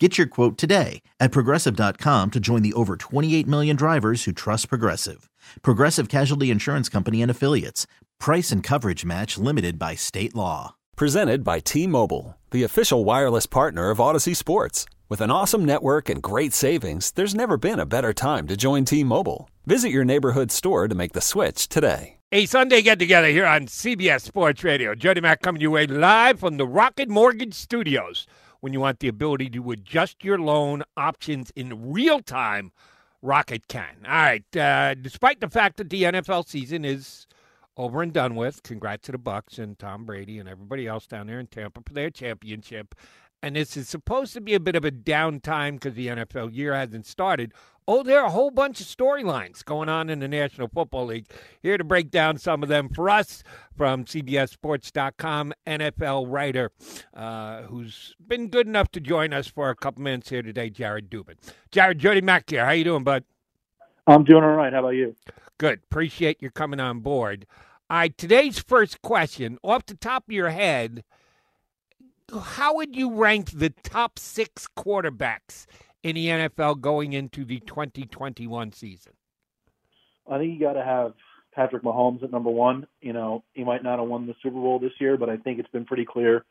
Get your quote today at progressive.com to join the over 28 million drivers who trust Progressive. Progressive Casualty Insurance Company and Affiliates. Price and coverage match limited by state law. Presented by T Mobile, the official wireless partner of Audacy Sports. With an awesome network and great savings, there's never been a better time to join T Mobile. Visit your neighborhood store to make the switch today. A Sunday get together here on CBS Sports Radio. Jody Mac coming your way live from the Rocket Mortgage Studios when you want the ability to adjust your loan options in real time. Rocket can. All right. Uh, despite the fact that the NFL season is over and done with, congrats to the Bucks and Tom Brady and everybody else down there in Tampa for their championship. And this is supposed to be a bit of a downtime because the NFL year hasn't started. Oh, there are a whole bunch of storylines going on in the National Football League. Here to break down some of them for us from CBSSports.com, NFL writer uh, who's been good enough to join us for a couple minutes here today, Jared Dubin. Jared, Jody Mac here. How you doing, bud? I'm doing all right. How about you? Good. Appreciate you coming on board. All right, today's first question, off the top of your head, how would you rank the top six quarterbacks in the NFL going into the 2021 season? I think you got to have Patrick Mahomes at number one. You know, he might not have won the Super Bowl this year, but I think it's been pretty clear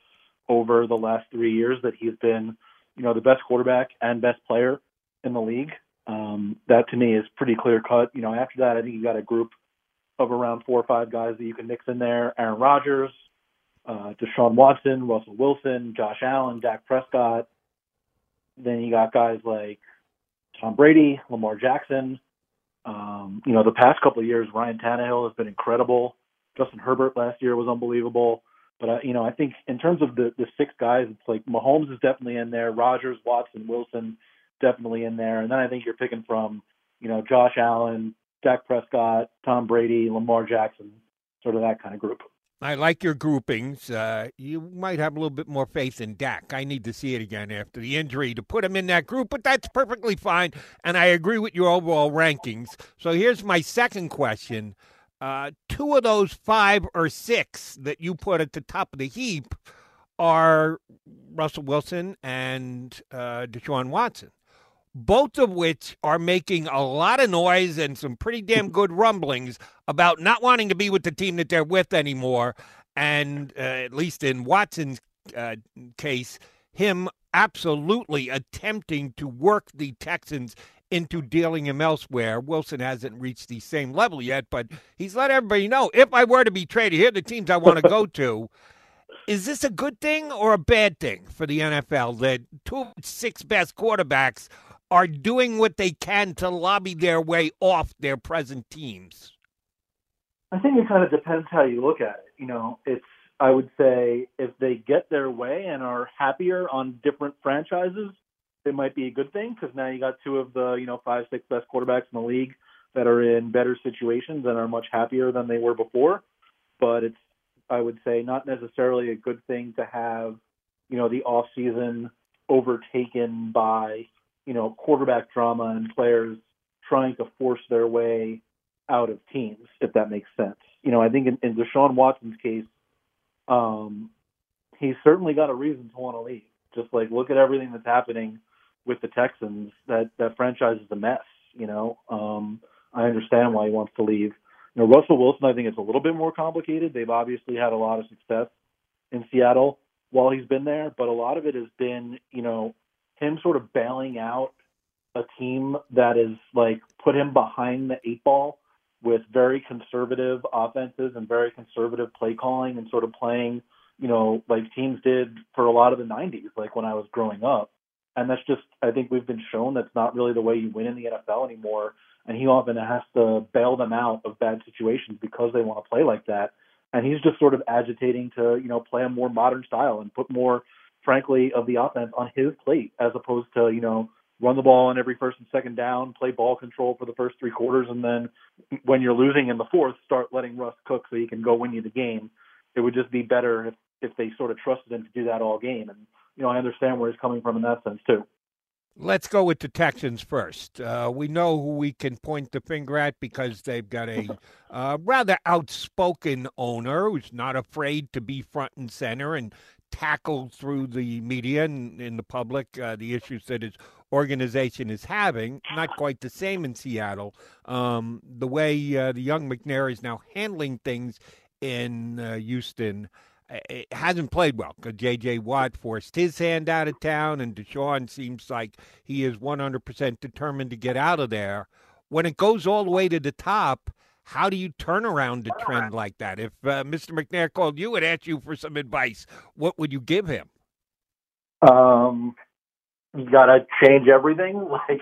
over the last three years that he's been, you know, the best quarterback and best player in the league. Um, that to me is pretty clear cut. You know, after that, I think you got a group of around four or five guys that you can mix in there. Aaron Rodgers, uh, Deshaun Watson, Russell Wilson, Josh Allen, Dak Prescott. Then you got guys like Tom Brady, Lamar Jackson. Um, you know, the past couple of years, Ryan Tannehill has been incredible. Justin Herbert last year was unbelievable. But uh, you know, I think in terms of the the six guys, it's like Mahomes is definitely in there. Rodgers, Watson, Wilson, definitely in there. And then I think you're picking from, you know, Josh Allen, Dak Prescott, Tom Brady, Lamar Jackson, sort of that kind of group. I like your groupings. Uh, you might have a little bit more faith in Dak. I need to see it again after the injury to put him in that group, but that's perfectly fine. And I agree with your overall rankings. So here's my second question. Uh, two of those five or six that you put at the top of the heap are Russell Wilson and uh, Deshaun Watson both of which are making a lot of noise and some pretty damn good rumblings about not wanting to be with the team that they're with anymore. And uh, at least in Watson's uh, case, him absolutely attempting to work the Texans into dealing him elsewhere. Wilson hasn't reached the same level yet, but he's let everybody know if I were to be traded, here are the teams I want to go to. Is this a good thing or a bad thing for the NFL that two six best quarterbacks are doing what they can to lobby their way off their present teams? I think it kind of depends how you look at it. You know, it's I would say if they get their way and are happier on different franchises, it might be a good thing because now you got two of the you know five six best quarterbacks in the league that are in better situations and are much happier than they were before. But it's I would say not necessarily a good thing to have you know the off season overtaken by you know, quarterback drama and players trying to force their way out of teams, if that makes sense. You know, I think in, in Deshaun Watson's case, um, he's certainly got a reason to want to leave. Just like look at everything that's happening with the Texans. That that franchise is a mess. You know, um, I understand why he wants to leave. You know, Russell Wilson, I think it's a little bit more complicated. They've obviously had a lot of success in Seattle while he's been there, but a lot of it has been, you know, him sort of bailing out a team that is like put him behind the eight ball with very conservative offenses and very conservative play calling and sort of playing, you know, like teams did for a lot of the 90s, like when I was growing up. And that's just, I think we've been shown that's not really the way you win in the NFL anymore. And he often has to bail them out of bad situations because they want to play like that. And he's just sort of agitating to, you know, play a more modern style and put more frankly, of the offense on his plate as opposed to, you know, run the ball on every first and second down, play ball control for the first three quarters, and then when you're losing in the fourth, start letting Russ cook so he can go win you the game. It would just be better if if they sort of trusted him to do that all game. And you know, I understand where he's coming from in that sense too. Let's go with the Texans first. Uh, we know who we can point the finger at because they've got a uh, rather outspoken owner who's not afraid to be front and center and tackle through the media and in the public uh, the issues that his organization is having. Not quite the same in Seattle. Um, the way uh, the young McNair is now handling things in uh, Houston it hasn't played well because J.J. Watt forced his hand out of town, and Deshaun seems like he is 100% determined to get out of there. When it goes all the way to the top, how do you turn around a trend like that? If uh, Mr. McNair called you and asked you for some advice, what would you give him? Um, you got to change everything. Like,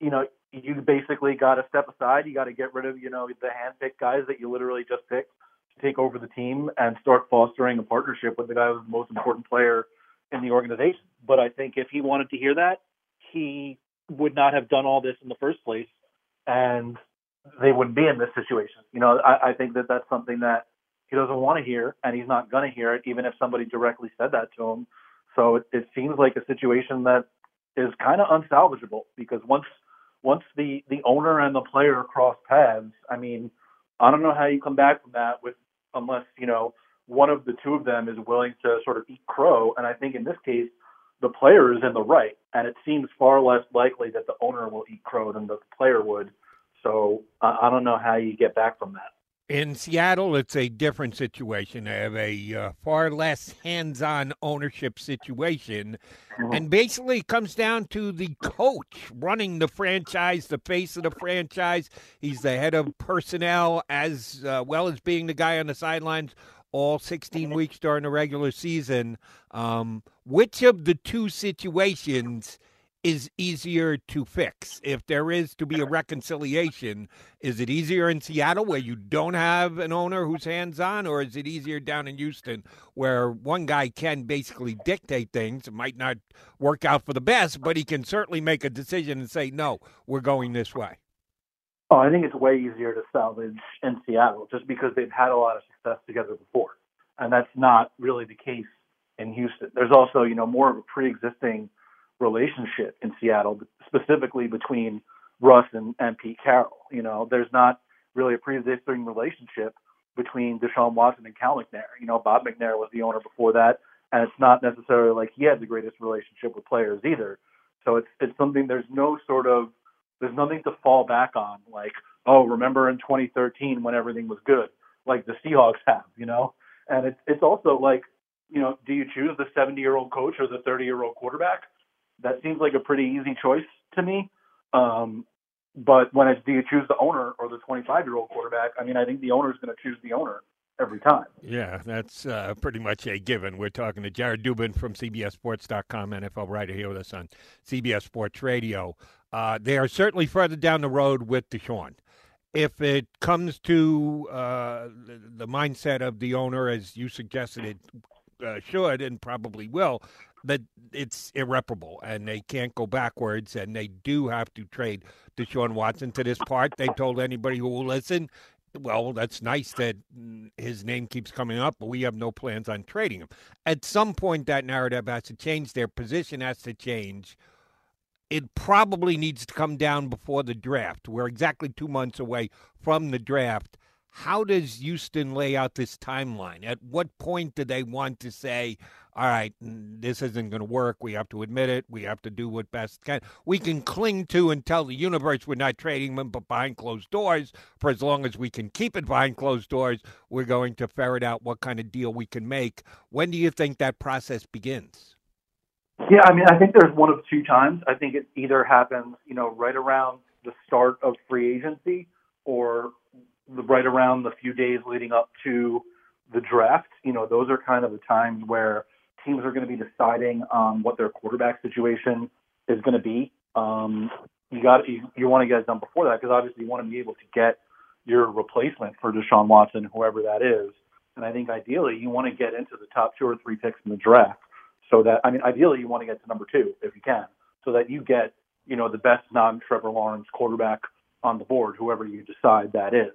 you know, you basically got to step aside. You got to get rid of, you know, the handpicked guys that you literally just picked to take over the team and start fostering a partnership with the guy who's the most important player in the organization. But I think if he wanted to hear that, he would not have done all this in the first place, and they wouldn't be in this situation. You know, I, I think that that's something that he doesn't want to hear, and he's not going to hear it, even if somebody directly said that to him. So it, it seems like a situation that is kind of unsalvageable because once once the the owner and the player cross paths, I mean, I don't know how you come back from that with unless you know one of the two of them is willing to sort of eat crow. And I think in this case, the player is in the right, and it seems far less likely that the owner will eat crow than the player would. So uh, I don't know how you get back from that. In Seattle, it's a different situation. They have a uh, far less hands on ownership situation. Mm-hmm. And basically, it comes down to the coach running the franchise, the face of the franchise. He's the head of personnel as uh, well as being the guy on the sidelines all 16 weeks during the regular season. Um, which of the two situations is easier to fix? If there is to be a reconciliation, is it easier in Seattle where you don't have an owner who's hands on, or is it easier down in Houston where one guy can basically dictate things? It might not work out for the best, but he can certainly make a decision and say, no, we're going this way. Oh, I think it's way easier to salvage in Seattle just because they've had a lot of success together before. And that's not really the case in Houston. There's also, you know, more of a pre existing relationship in Seattle, specifically between Russ and, and Pete Carroll. You know, there's not really a pre-existing relationship between Deshaun Watson and Cal McNair. You know, Bob McNair was the owner before that, and it's not necessarily like he had the greatest relationship with players either. So it's it's something there's no sort of there's nothing to fall back on like oh remember in 2013 when everything was good like the Seahawks have you know and it's it's also like you know do you choose the 70 year old coach or the 30 year old quarterback that seems like a pretty easy choice to me. Um, but when it's do you choose the owner or the 25 year old quarterback? I mean, I think the owner is going to choose the owner every time. Yeah, that's uh, pretty much a given. We're talking to Jared Dubin from CBSSports.com, NFL writer here with us on CBS Sports Radio. Uh, they are certainly further down the road with Deshaun. If it comes to uh, the mindset of the owner, as you suggested it uh, should and probably will, that it's irreparable and they can't go backwards and they do have to trade Deshaun Watson to this part. They told anybody who will listen, well, that's nice that his name keeps coming up, but we have no plans on trading him. At some point, that narrative has to change. Their position has to change. It probably needs to come down before the draft. We're exactly two months away from the draft. How does Houston lay out this timeline? At what point do they want to say, all right, this isn't going to work. We have to admit it. We have to do what best can. We can cling to and tell the universe we're not trading them, but behind closed doors, for as long as we can keep it behind closed doors, we're going to ferret out what kind of deal we can make. When do you think that process begins? Yeah, I mean, I think there's one of two times. I think it either happens, you know, right around the start of free agency or right around the few days leading up to the draft, you know, those are kind of the times where teams are going to be deciding on what their quarterback situation is going to be. Um, you got you, you want to get it done before that because obviously you want to be able to get your replacement for Deshaun Watson, whoever that is. And I think ideally you want to get into the top two or three picks in the draft, so that I mean ideally you want to get to number two if you can, so that you get you know, the best non-Trevor Lawrence quarterback on the board, whoever you decide that is.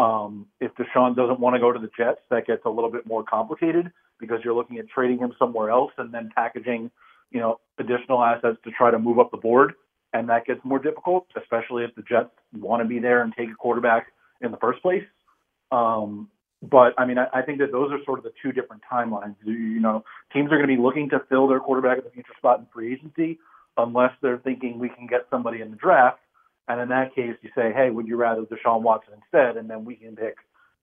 Um, if Deshaun doesn't want to go to the Jets, that gets a little bit more complicated because you're looking at trading him somewhere else and then packaging, you know, additional assets to try to move up the board, and that gets more difficult, especially if the Jets want to be there and take a quarterback in the first place. Um, but I mean, I, I think that those are sort of the two different timelines. You, know, teams are going to be looking to fill their quarterback at the future spot in free agency, unless they're thinking we can get somebody in the draft. And in that case, you say, hey, would you rather Deshaun Watson instead? And then we can pick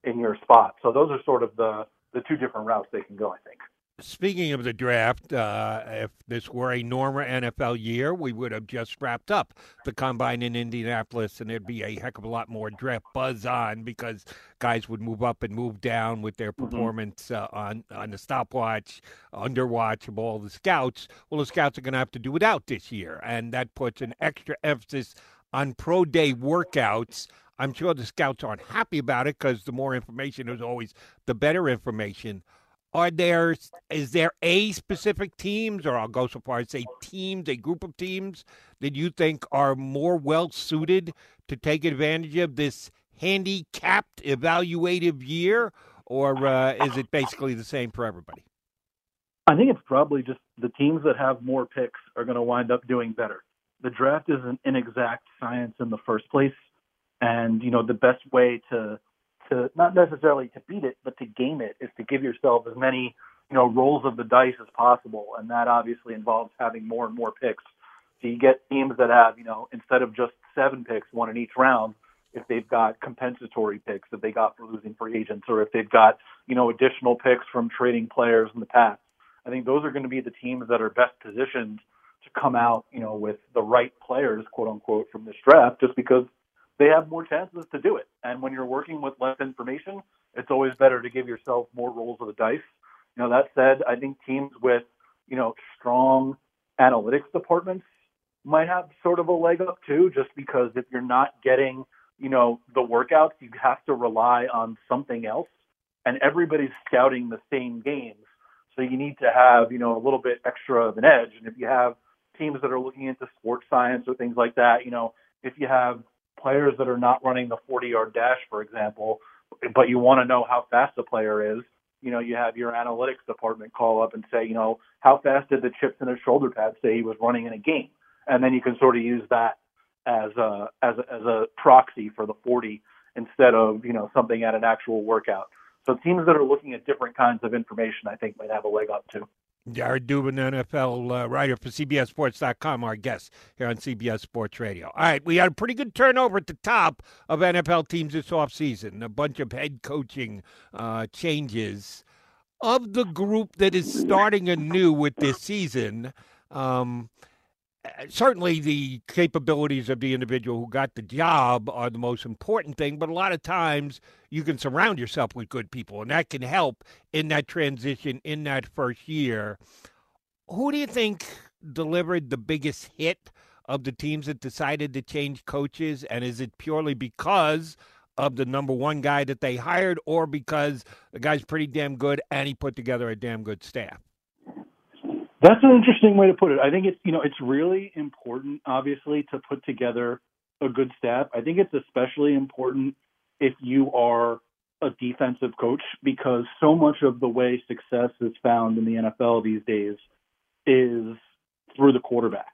in your spot. So those are sort of the the two different routes they can go. I think. Speaking of the draft, uh, if this were a normal NFL year, we would have just wrapped up the combine in Indianapolis, and there'd be a heck of a lot more draft buzz on because guys would move up and move down with their Mm-hmm. performance uh, on on the stopwatch, underwatch of all the scouts. Well, the scouts are going to have to do without this year, and that puts an extra emphasis on pro day workouts. I'm sure the scouts aren't happy about it because the more information is always the better information are there is there a specific teams or I'll go so far as say teams, a group of teams that you think are more well suited to take advantage of this handicapped evaluative year, or uh, is it basically the same for everybody? I think it's probably just the teams that have more picks are going to wind up doing better. The draft is an inexact science in the first place, and you know the best way to to not necessarily to beat it, but to game it is to give yourself as many you know rolls of the dice as possible, and that obviously involves having more and more picks. So you get teams that have you know instead of just seven picks, one in each round, if they've got compensatory picks that they got for losing free agents, or if they've got you know additional picks from trading players in the past. I think those are going to be the teams that are best positioned to come out, you know, with the right players, quote unquote, from this draft, just because they have more chances to do it. And when you're working with less information, it's always better to give yourself more rolls of the dice. You know, that said, I think teams with, you know, strong analytics departments might have sort of a leg up too, just because if you're not getting, you know, the workouts, you have to rely on something else. And everybody's scouting the same games. So you need to have, you know, a little bit extra of an edge. And if you have teams that are looking into sports science or things like that, you know, if you have players that are not running the 40 yard dash, for example, but you want to know how fast the player is, you know, you have your analytics department call up and say, you know, how fast did the chips in his shoulder pad say he was running in a game? And then you can sort of use that as a, as a, as a proxy for the 40 instead of, you know, something at an actual workout. So teams that are looking at different kinds of information, I think, might have a leg up too. Jared Dubin, NFL uh, writer for CBSSports.com, our guest here on CBS Sports Radio. All right, we had a pretty good turnover at the top of NFL teams this offseason, a bunch of head coaching uh, changes. Of the group that is starting anew with this season, um, Uh, certainly the capabilities of the individual who got the job are the most important thing, but a lot of times you can surround yourself with good people, and that can help in that transition in that first year. Who do you think delivered the biggest hit of the teams that decided to change coaches? And is it purely because of the number one guy that they hired, or because the guy's pretty damn good and he put together a damn good staff? That's an interesting way to put it. I think it's you know it's really important, obviously, to put together a good staff. I think it's especially important if you are a defensive coach because so much of the way success is found in the NFL these days is through the quarterback.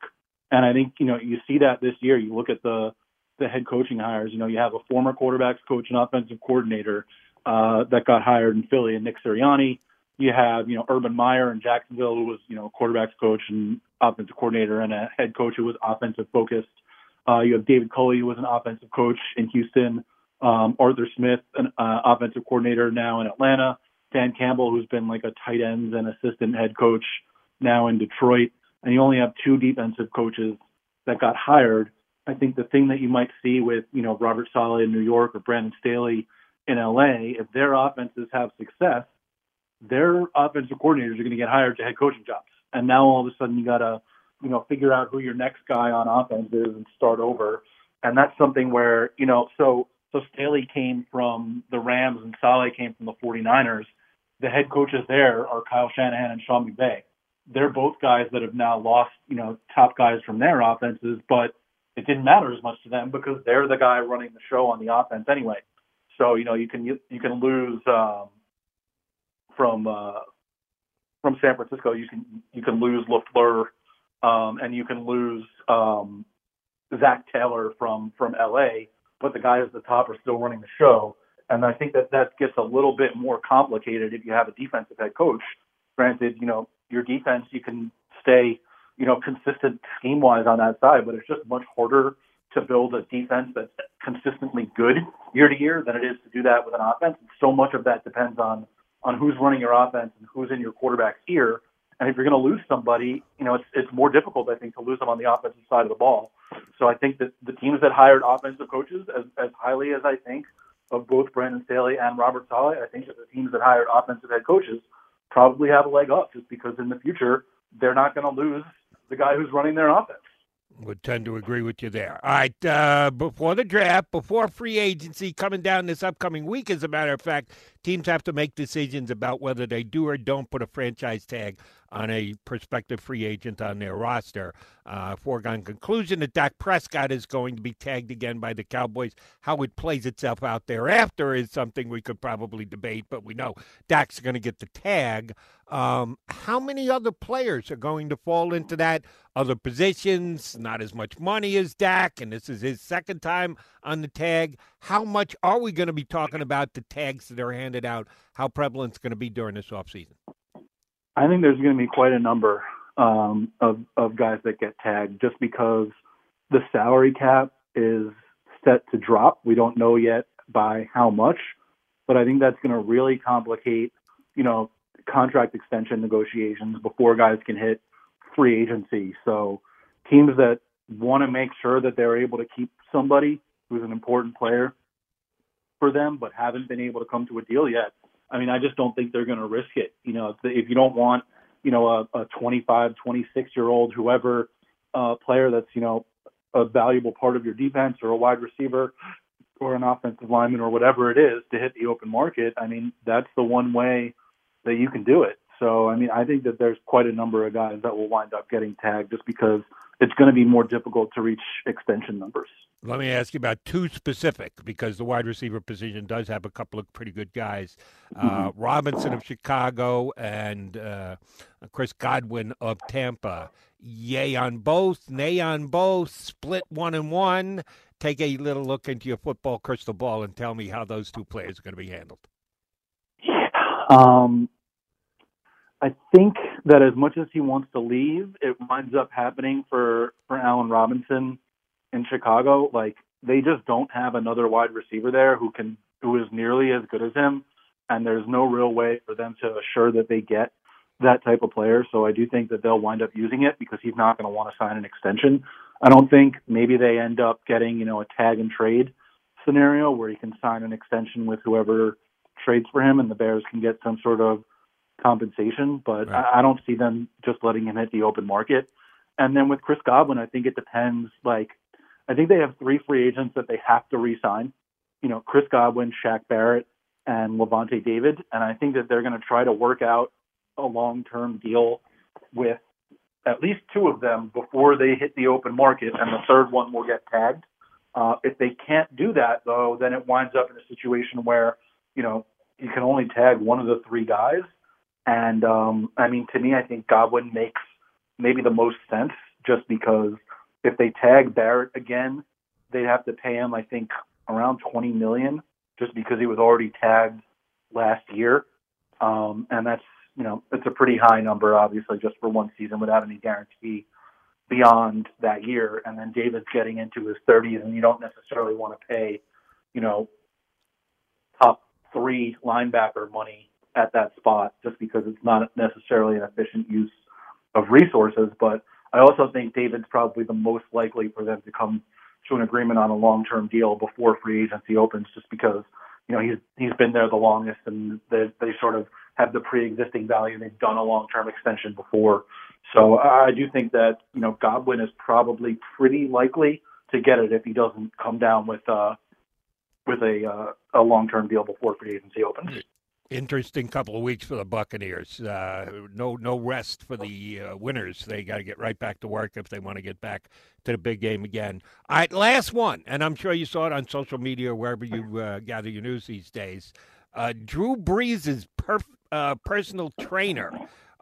And I think you know you see that this year. You look at the the head coaching hires. You know you have a former quarterbacks coach and offensive coordinator uh, that got hired in Philly, and Nick Sirianni you have, you know, Urban Meyer in Jacksonville, who was, you know, quarterbacks coach and offensive coordinator and a head coach who was offensive focused. Uh, you have David Culley, who was an offensive coach in Houston. Um, Arthur Smith, an uh, offensive coordinator now in Atlanta. Dan Campbell, who's been like a tight ends and assistant head coach now in Detroit. And you only have two defensive coaches that got hired. I think the thing that you might see with, you know, Robert Saleh in New York or Brandon Staley in LA, if their offenses have success, their offensive coordinators are going to get hired to head coaching jobs. And now all of a sudden you got to, you know, figure out who your next guy on offense is and start over. And that's something where, you know, so so Staley came from the Rams and Saleh came from the 49ers. The head coaches there are Kyle Shanahan and Sean McVay. they're both guys that have now lost, you know, top guys from their offenses, but it didn't matter as much to them because they're the guy running the show on the offense anyway. So you know you can you, you can lose um, from uh, from San Francisco. You can you can lose LaFleur, um, and you can lose um, Zac Taylor from from LA, but the guys at the top are still running the show. And I think that that gets a little bit more complicated if you have a defensive head coach. Granted, you know your defense you can stay you know consistent scheme wise on that side, but it's just much harder to build a defense that's consistently good year to year than it is to do that with an offense. And so much of that depends on on who's running your offense and who's in your quarterback's ear. And if you're going to lose somebody, you know, it's it's more difficult, I think, to lose them on the offensive side of the ball. So I think that the teams that hired offensive coaches, as, as highly as I think of both Brandon Staley and Robert Saleh, I think that the teams that hired offensive head coaches probably have a leg up just because in the future they're not going to lose the guy who's running their offense. Would tend to agree with you there. All right, uh, before the draft, before free agency coming down this upcoming week, as a matter of fact, teams have to make decisions about whether they do or don't put a franchise tag on a prospective free agent on their roster. Uh, foregone conclusion that Dak Prescott is going to be tagged again by the Cowboys. How it plays itself out thereafter is something we could probably debate, but we know Dak's going to get the tag. Um, how many other players are going to fall into that? Other positions, not as much money as Dak, and this is his second time on the tag. How much are we going to be talking about the tags that are handed out? How prevalent it's going to be during this offseason? I think there's going to be quite a number um, of of guys that get tagged just because the salary cap is set to drop. We don't know yet by how much, but I think that's going to really complicate, you know, contract extension negotiations before guys can hit free agency. So teams that want to make sure that they're able to keep somebody who's an important player for them, but haven't been able to come to a deal yet. I mean, I just don't think they're going to risk it. You know, if you don't want, you know, a, a 25, 26 year old, whoever uh, player that's, you know, a valuable part of your defense or a wide receiver or an offensive lineman or whatever it is to hit the open market, I mean, that's the one way that you can do it. So, I mean, I think that there's quite a number of guys that will wind up getting tagged just because it's going to be more difficult to reach extension numbers. Let me ask you about two specific because the wide receiver position does have a couple of pretty good guys. Uh, mm-hmm. Robinson of Chicago and uh, Chris Godwin of Tampa. Yay on both, nay on both, split one and one. Take a little look into your football crystal ball and tell me how those two players are going to be handled. Yeah. Um, I think that as much as he wants to leave, it winds up happening for for Allen Robinson in Chicago. Like they just don't have another wide receiver there who can who is nearly as good as him, and there's no real way for them to assure that they get that type of player. So I do think that they'll wind up using it because he's not going to want to sign an extension. I don't think maybe they end up getting you know a tag and trade scenario where he can sign an extension with whoever trades for him, and the Bears can get some sort of compensation, but right. I, I don't see them just letting him hit the open market. And then with Chris Godwin, I think it depends. Like, I think they have three free agents that they have to re-sign. You know, Chris Godwin, Shaq Barrett, and Lavonte David. And I think that they're going to try to work out a long-term deal with at least two of them before they hit the open market, and the third one will get tagged. Uh, if they can't do that, though, then it winds up in a situation where, you know, you can only tag one of the three guys, and um, I mean, to me, I think Godwin makes maybe the most sense just because if they tag Barrett again, they'd have to pay him, I think, around 20 million just because he was already tagged last year. Um, and that's, you know, it's a pretty high number, obviously, just for one season without any guarantee beyond that year. And then David's getting into his 30s, and you don't necessarily want to pay, you know, top three linebacker money at that spot just because it's not necessarily an efficient use of resources. But I also think David's probably the most likely for them to come to an agreement on a long-term deal before free agency opens, just because you know he's he's been there the longest and they they sort of have the pre-existing value. They've done a long-term extension before, so I do think that you know Godwin is probably pretty likely to get it if he doesn't come down with uh with a uh, a long-term deal before free agency opens. Interesting couple of weeks for the Buccaneers. Uh, no, no rest for the uh, winners. They got to get right back to work if they want to get back to the big game again. All right, last one, and I'm sure you saw it on social media or wherever you uh, gather your news these days. Uh, Drew Brees' perf- uh, personal trainer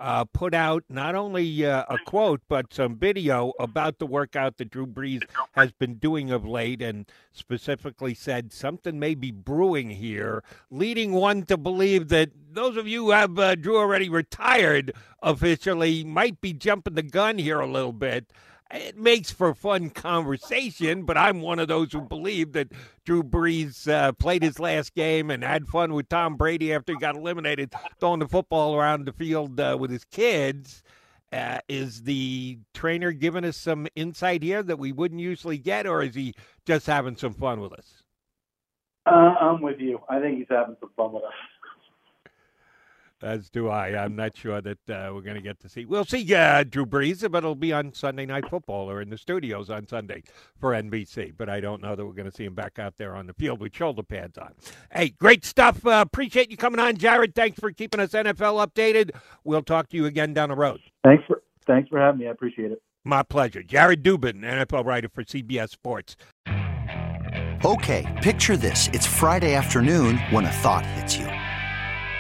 uh, put out not only uh, a quote but some video about the workout that Drew Brees has been doing of late, and specifically said something may be brewing here, leading one to believe that those of you who have uh, Drew already retired officially might be jumping the gun here a little bit it makes for fun conversation, but I'm one of those who believe that Drew Brees uh, played his last game and had fun with Tom Brady after he got eliminated, throwing the football around the field uh, with his kids. Uh, is the trainer giving us some insight here that we wouldn't usually get, or is he just having some fun with us? Uh, I'm with you. I think he's having some fun with us. As do I. I'm not sure that uh, we're going to get to see. We'll see uh, Drew Brees, but it'll be on Sunday Night Football or in the studios on Sunday for NBC. But I don't know that we're going to see him back out there on the field with shoulder pads on. Hey, great stuff. Uh, appreciate you coming on, Jared. Thanks for keeping us NFL updated. We'll talk to you again down the road. Thanks for thanks for having me. I appreciate it. My pleasure. Jared Dubin, NFL writer for CBS Sports. Okay, picture this: it's Friday afternoon when a thought hits you.